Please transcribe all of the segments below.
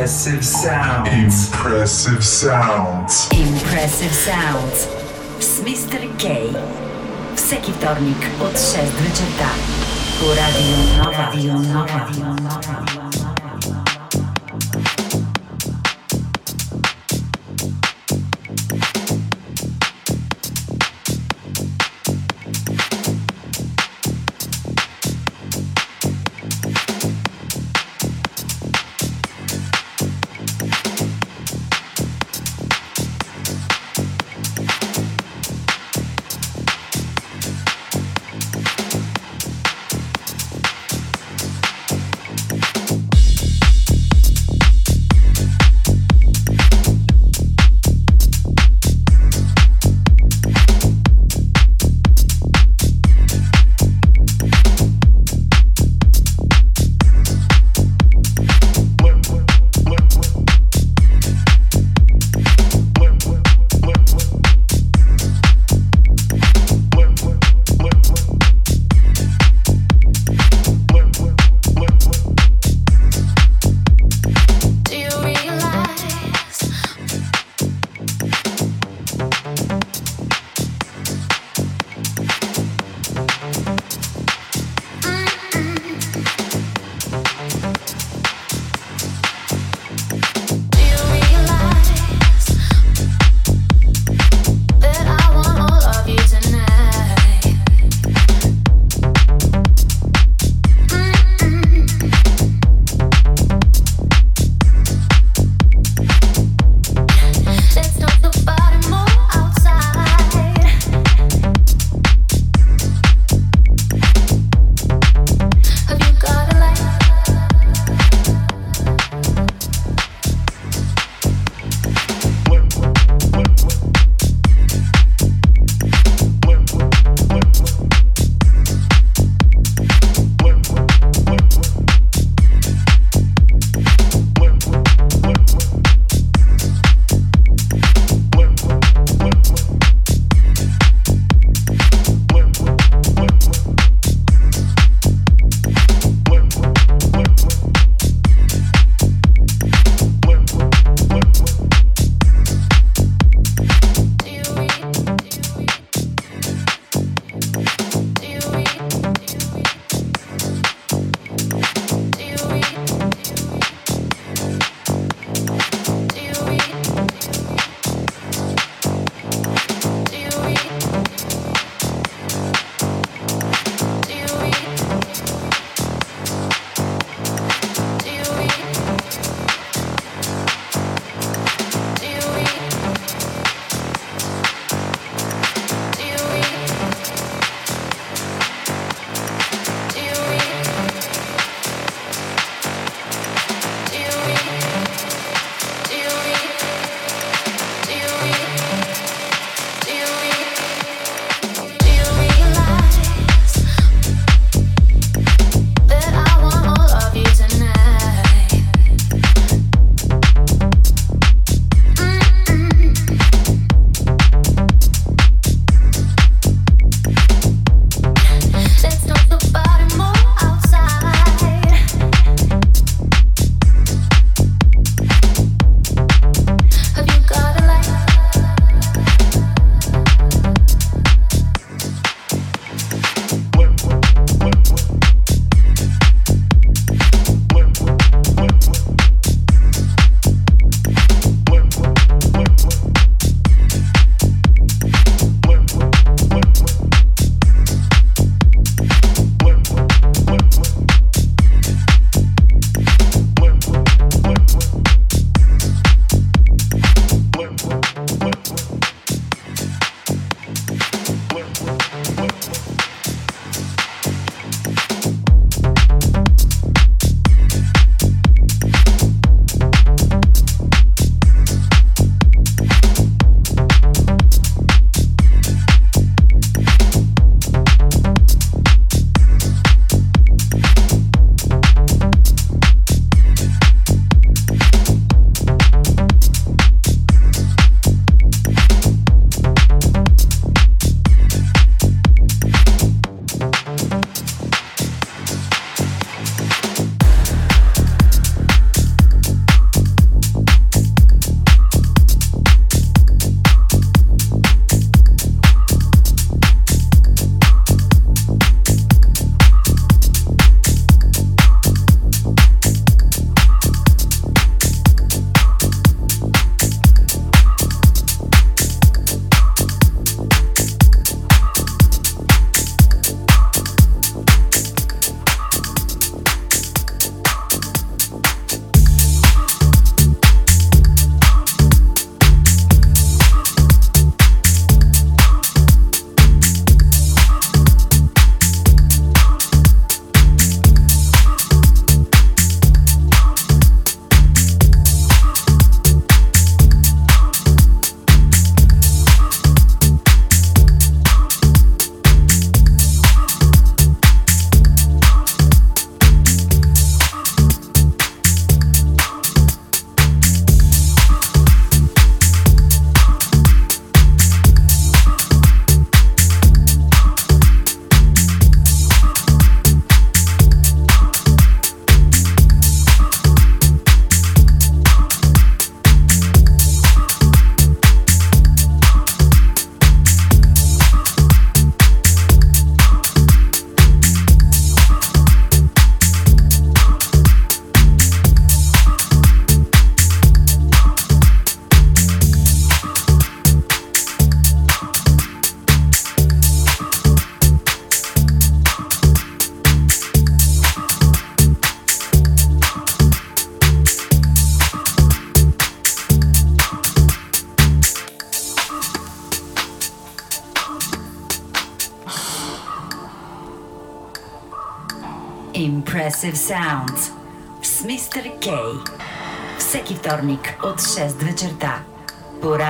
Impressive sounds. Impressive sounds. Impressive Sounds z Mr. K. Всеки вторник от 6 вечерта по Радио Нова. Радио Нова. Радио Нова.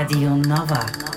Radio Nova.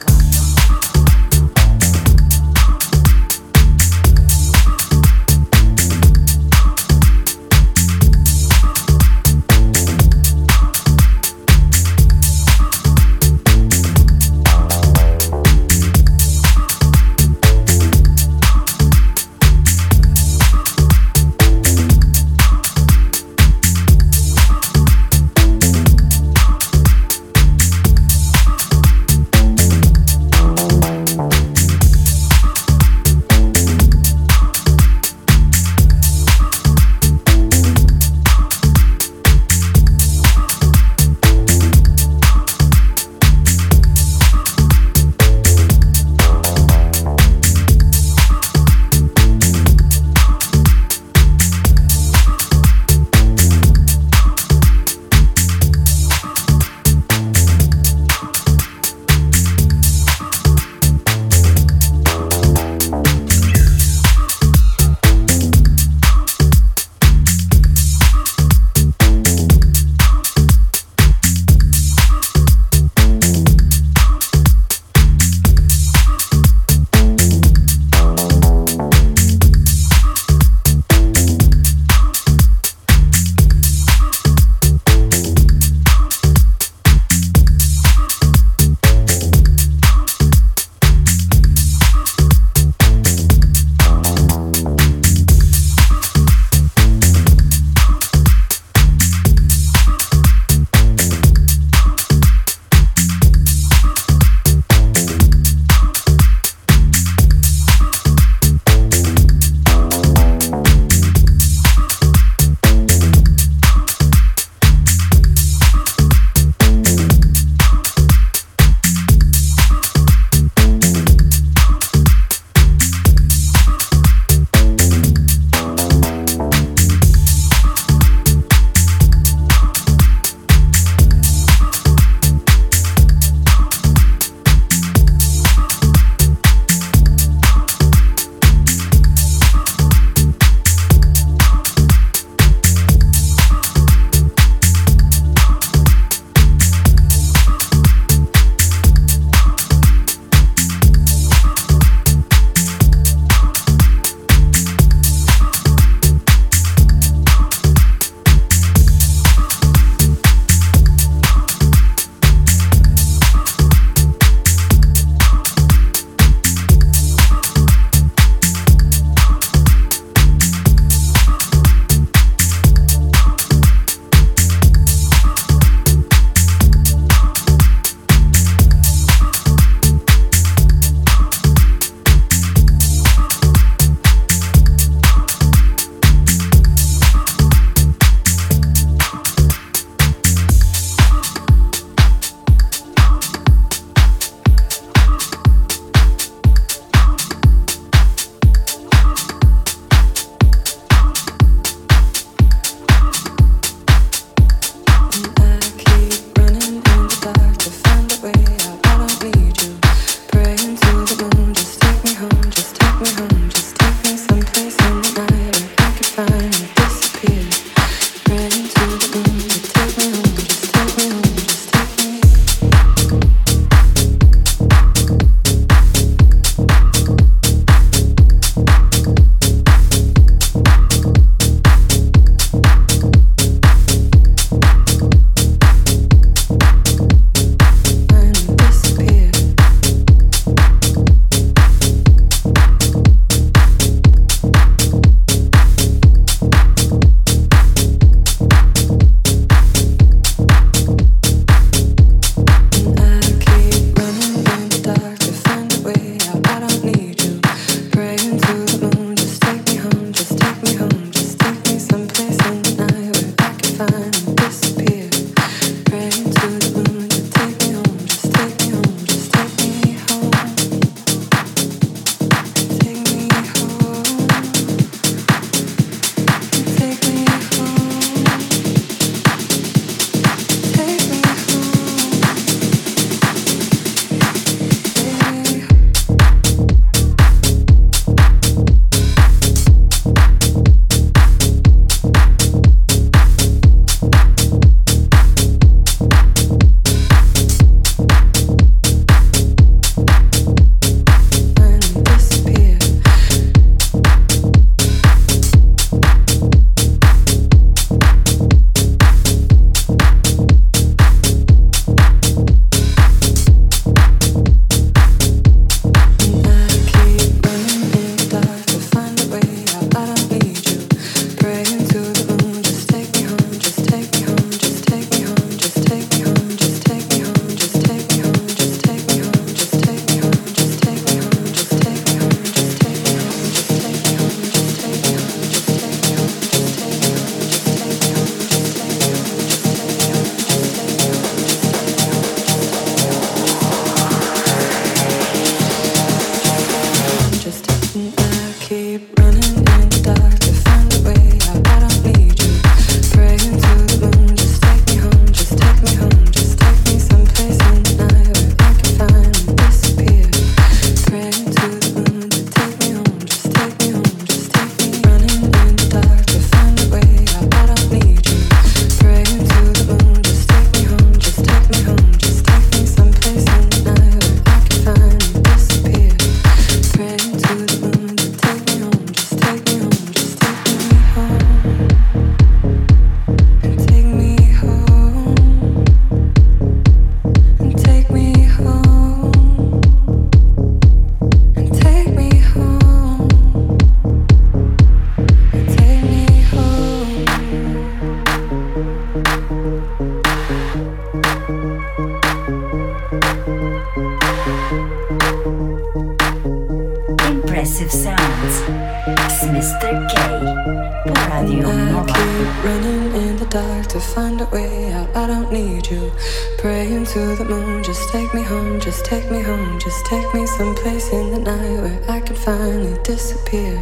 to find a way out. I don't need you. Praying to the moon, just take me home, just take me home, just take me someplace in the night where I can finally disappear.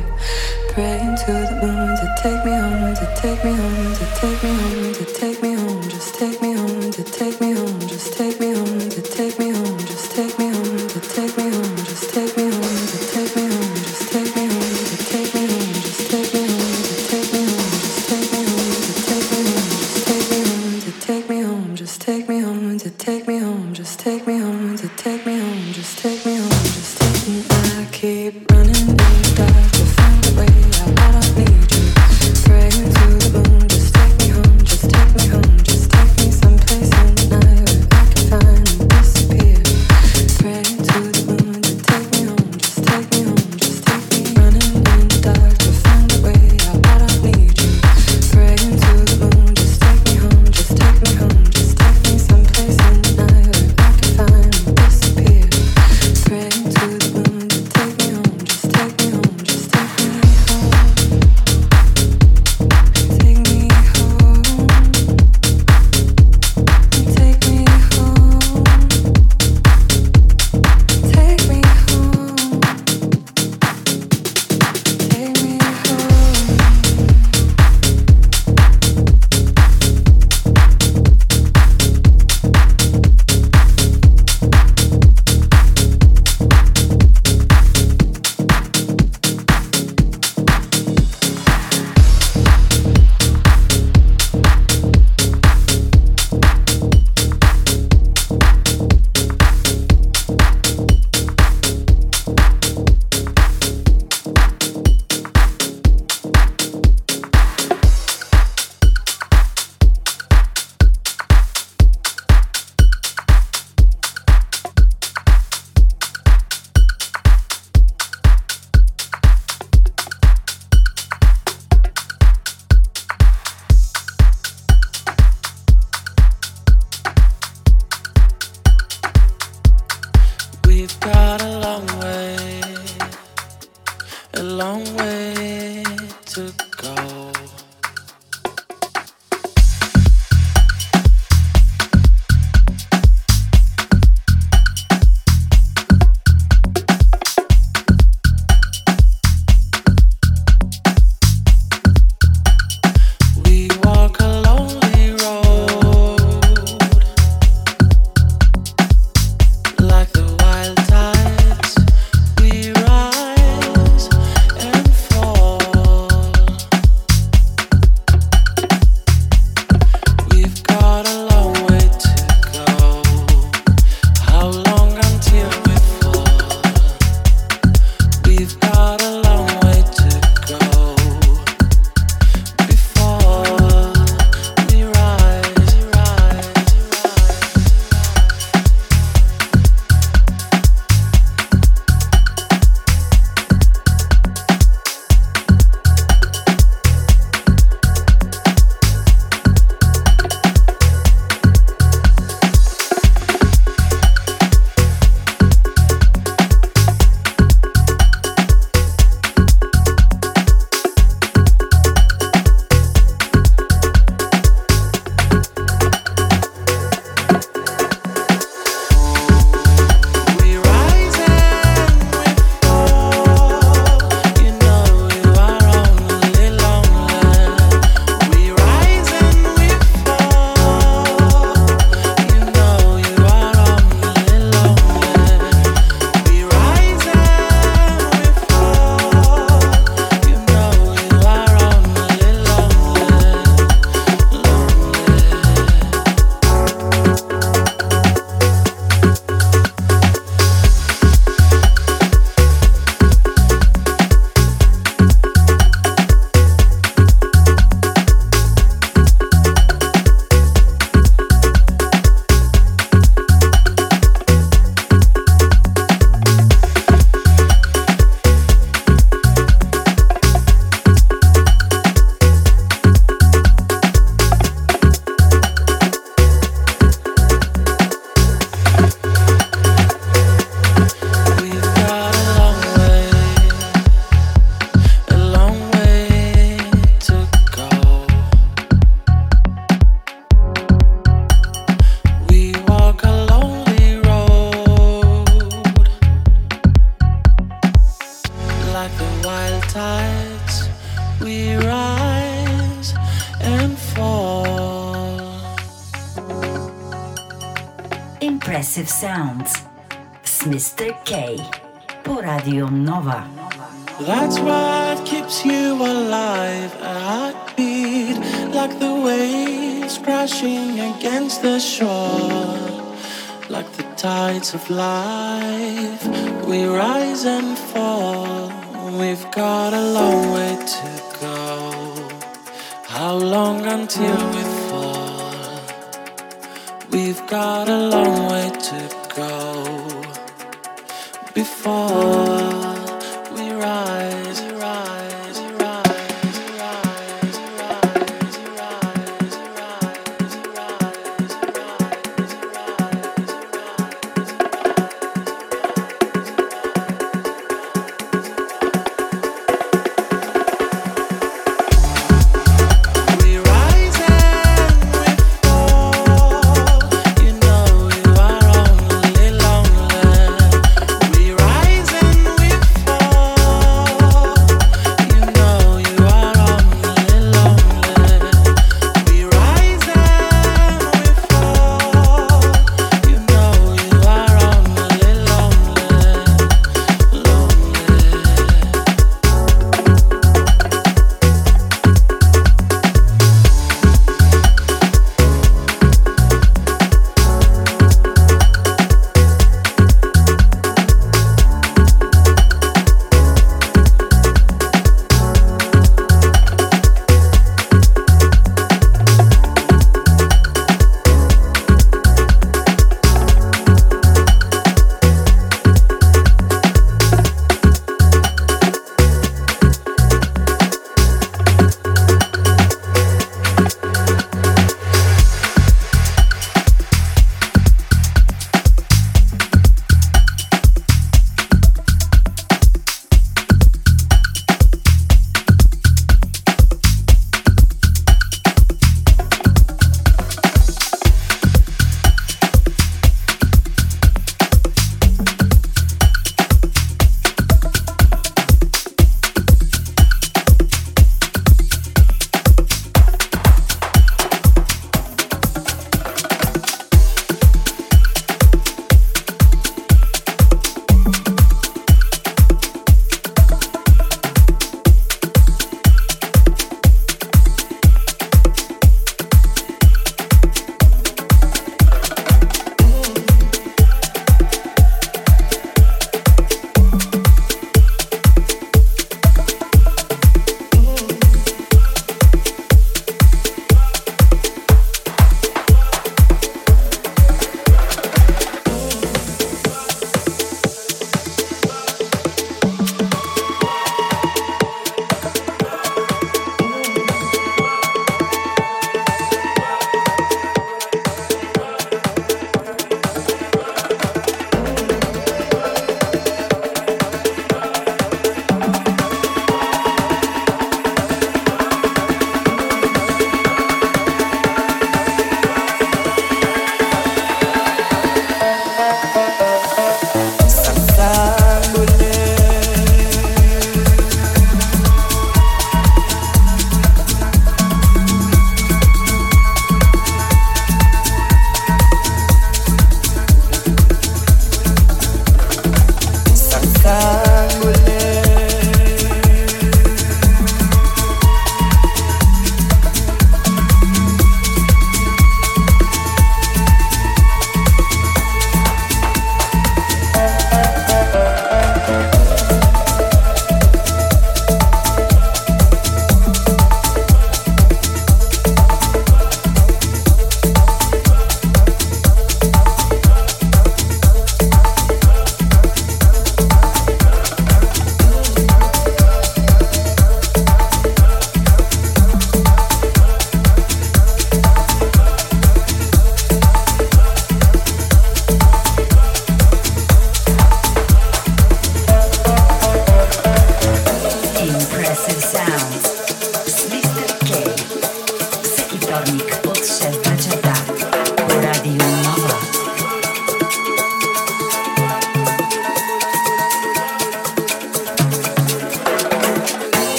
Praying to the moon to take me home, to take me home, to take me home, to take me home, just take me home, to take me home. Crashing against the shore. Like the tides of life, we rise and fall. We've got a long way to go. How long until we fall? We've got a long way to go before.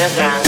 underground.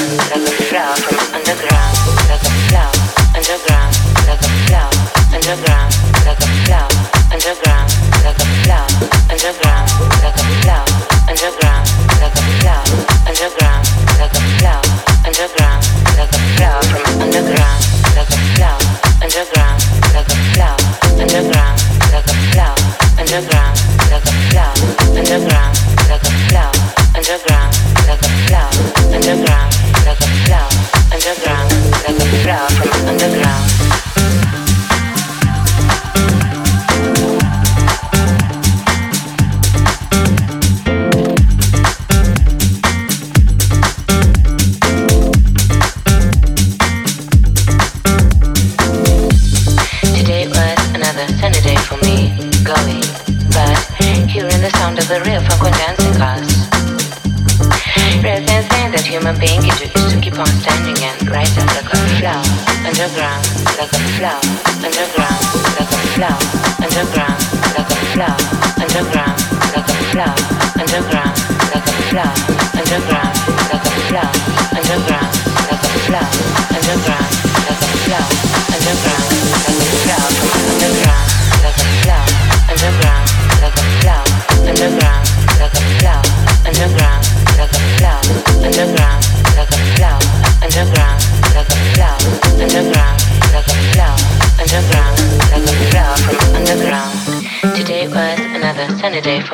day for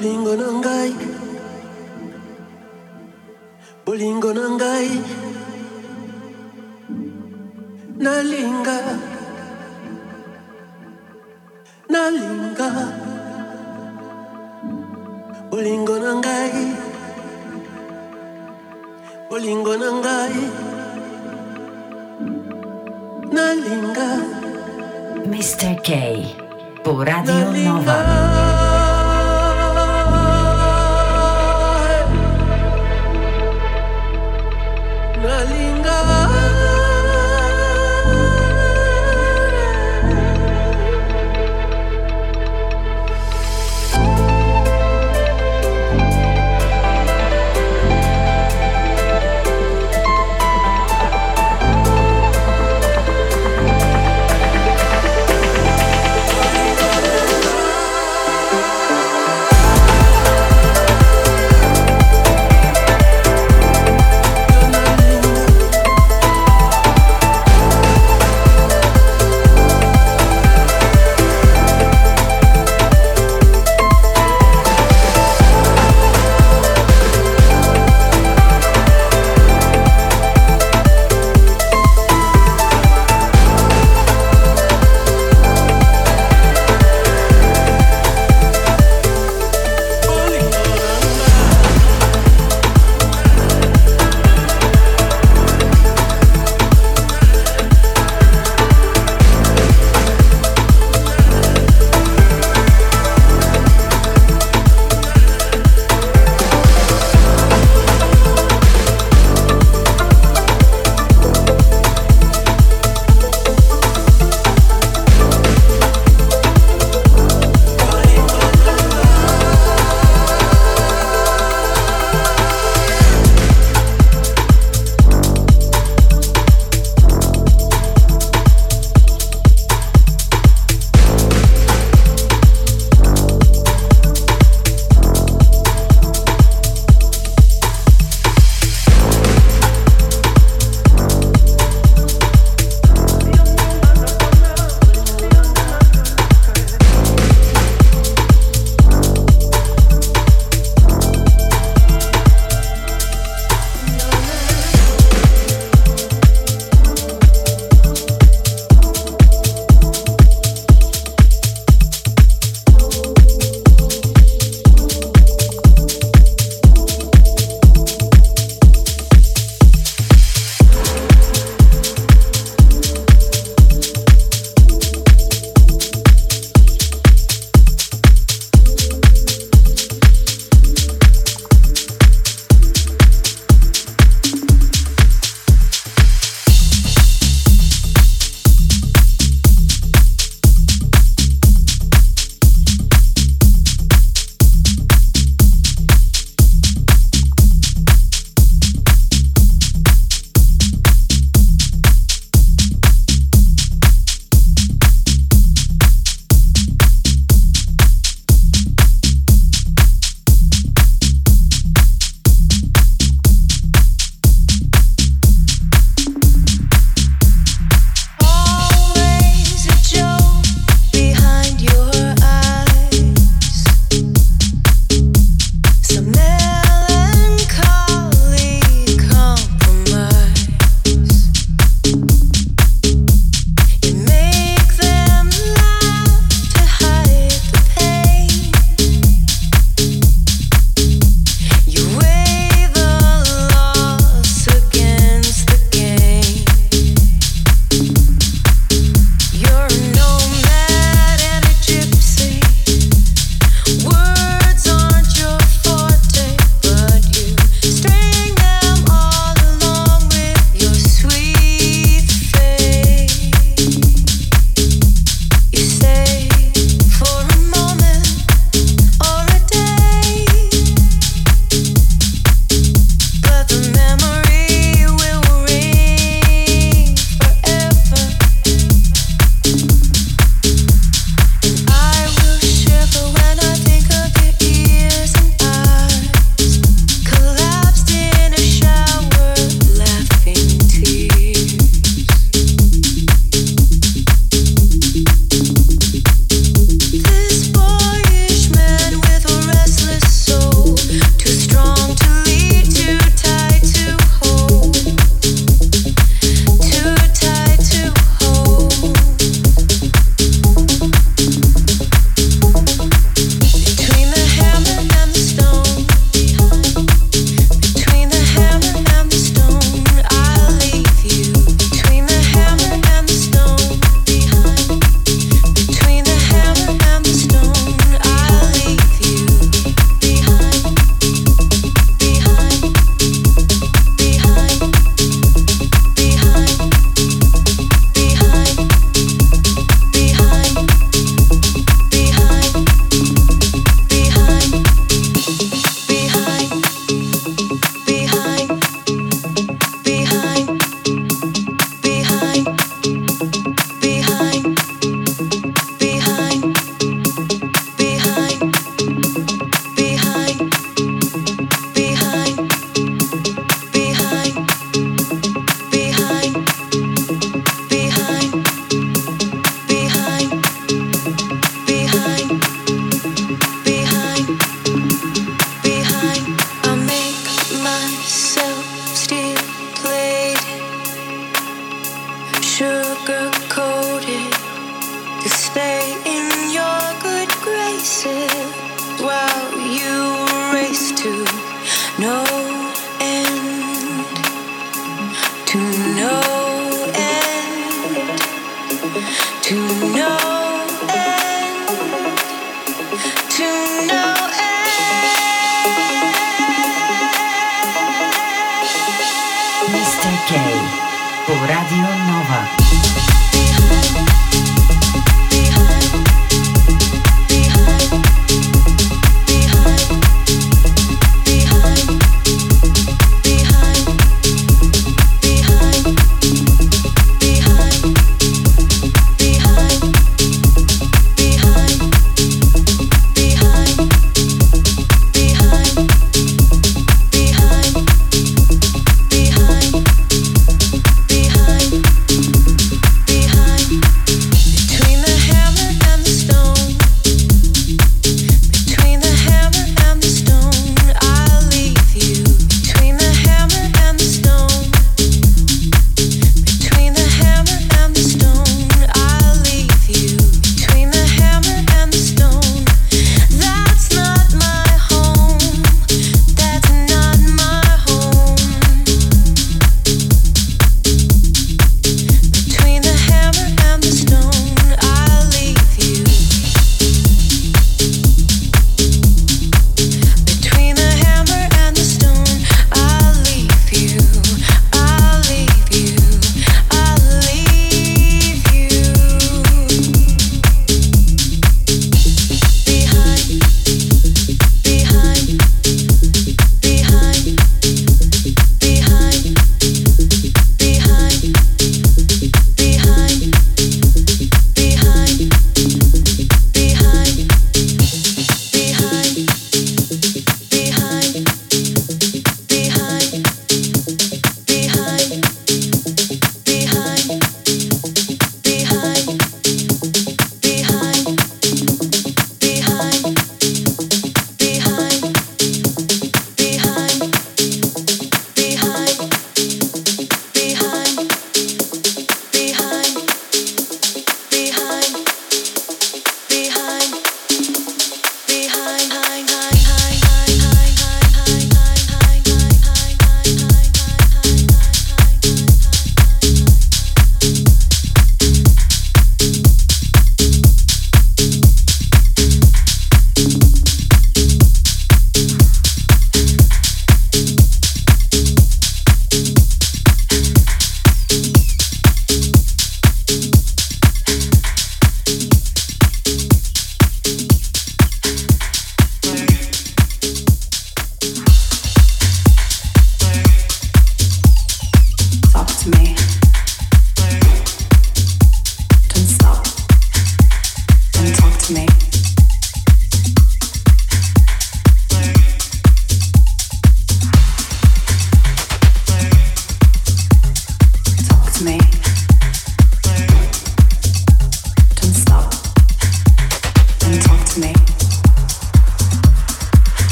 bolingo na ngai bolingo na ngai nalinga. Nalinga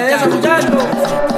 é essa.